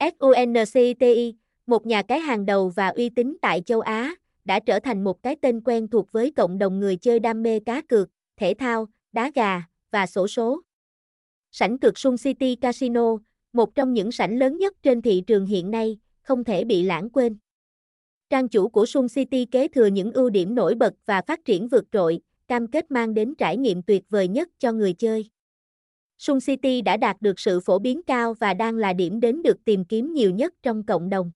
SUNCTI, một nhà cái hàng đầu và uy tín tại châu Á, đã trở thành một cái tên quen thuộc với cộng đồng người chơi đam mê cá cược, thể thao, đá gà và sổ số. Sảnh cược Sun City Casino, một trong những sảnh lớn nhất trên thị trường hiện nay, không thể bị lãng quên. Trang chủ của Sun City kế thừa những ưu điểm nổi bật và phát triển vượt trội, cam kết mang đến trải nghiệm tuyệt vời nhất cho người chơi. Sun City đã đạt được sự phổ biến cao và đang là điểm đến được tìm kiếm nhiều nhất trong cộng đồng.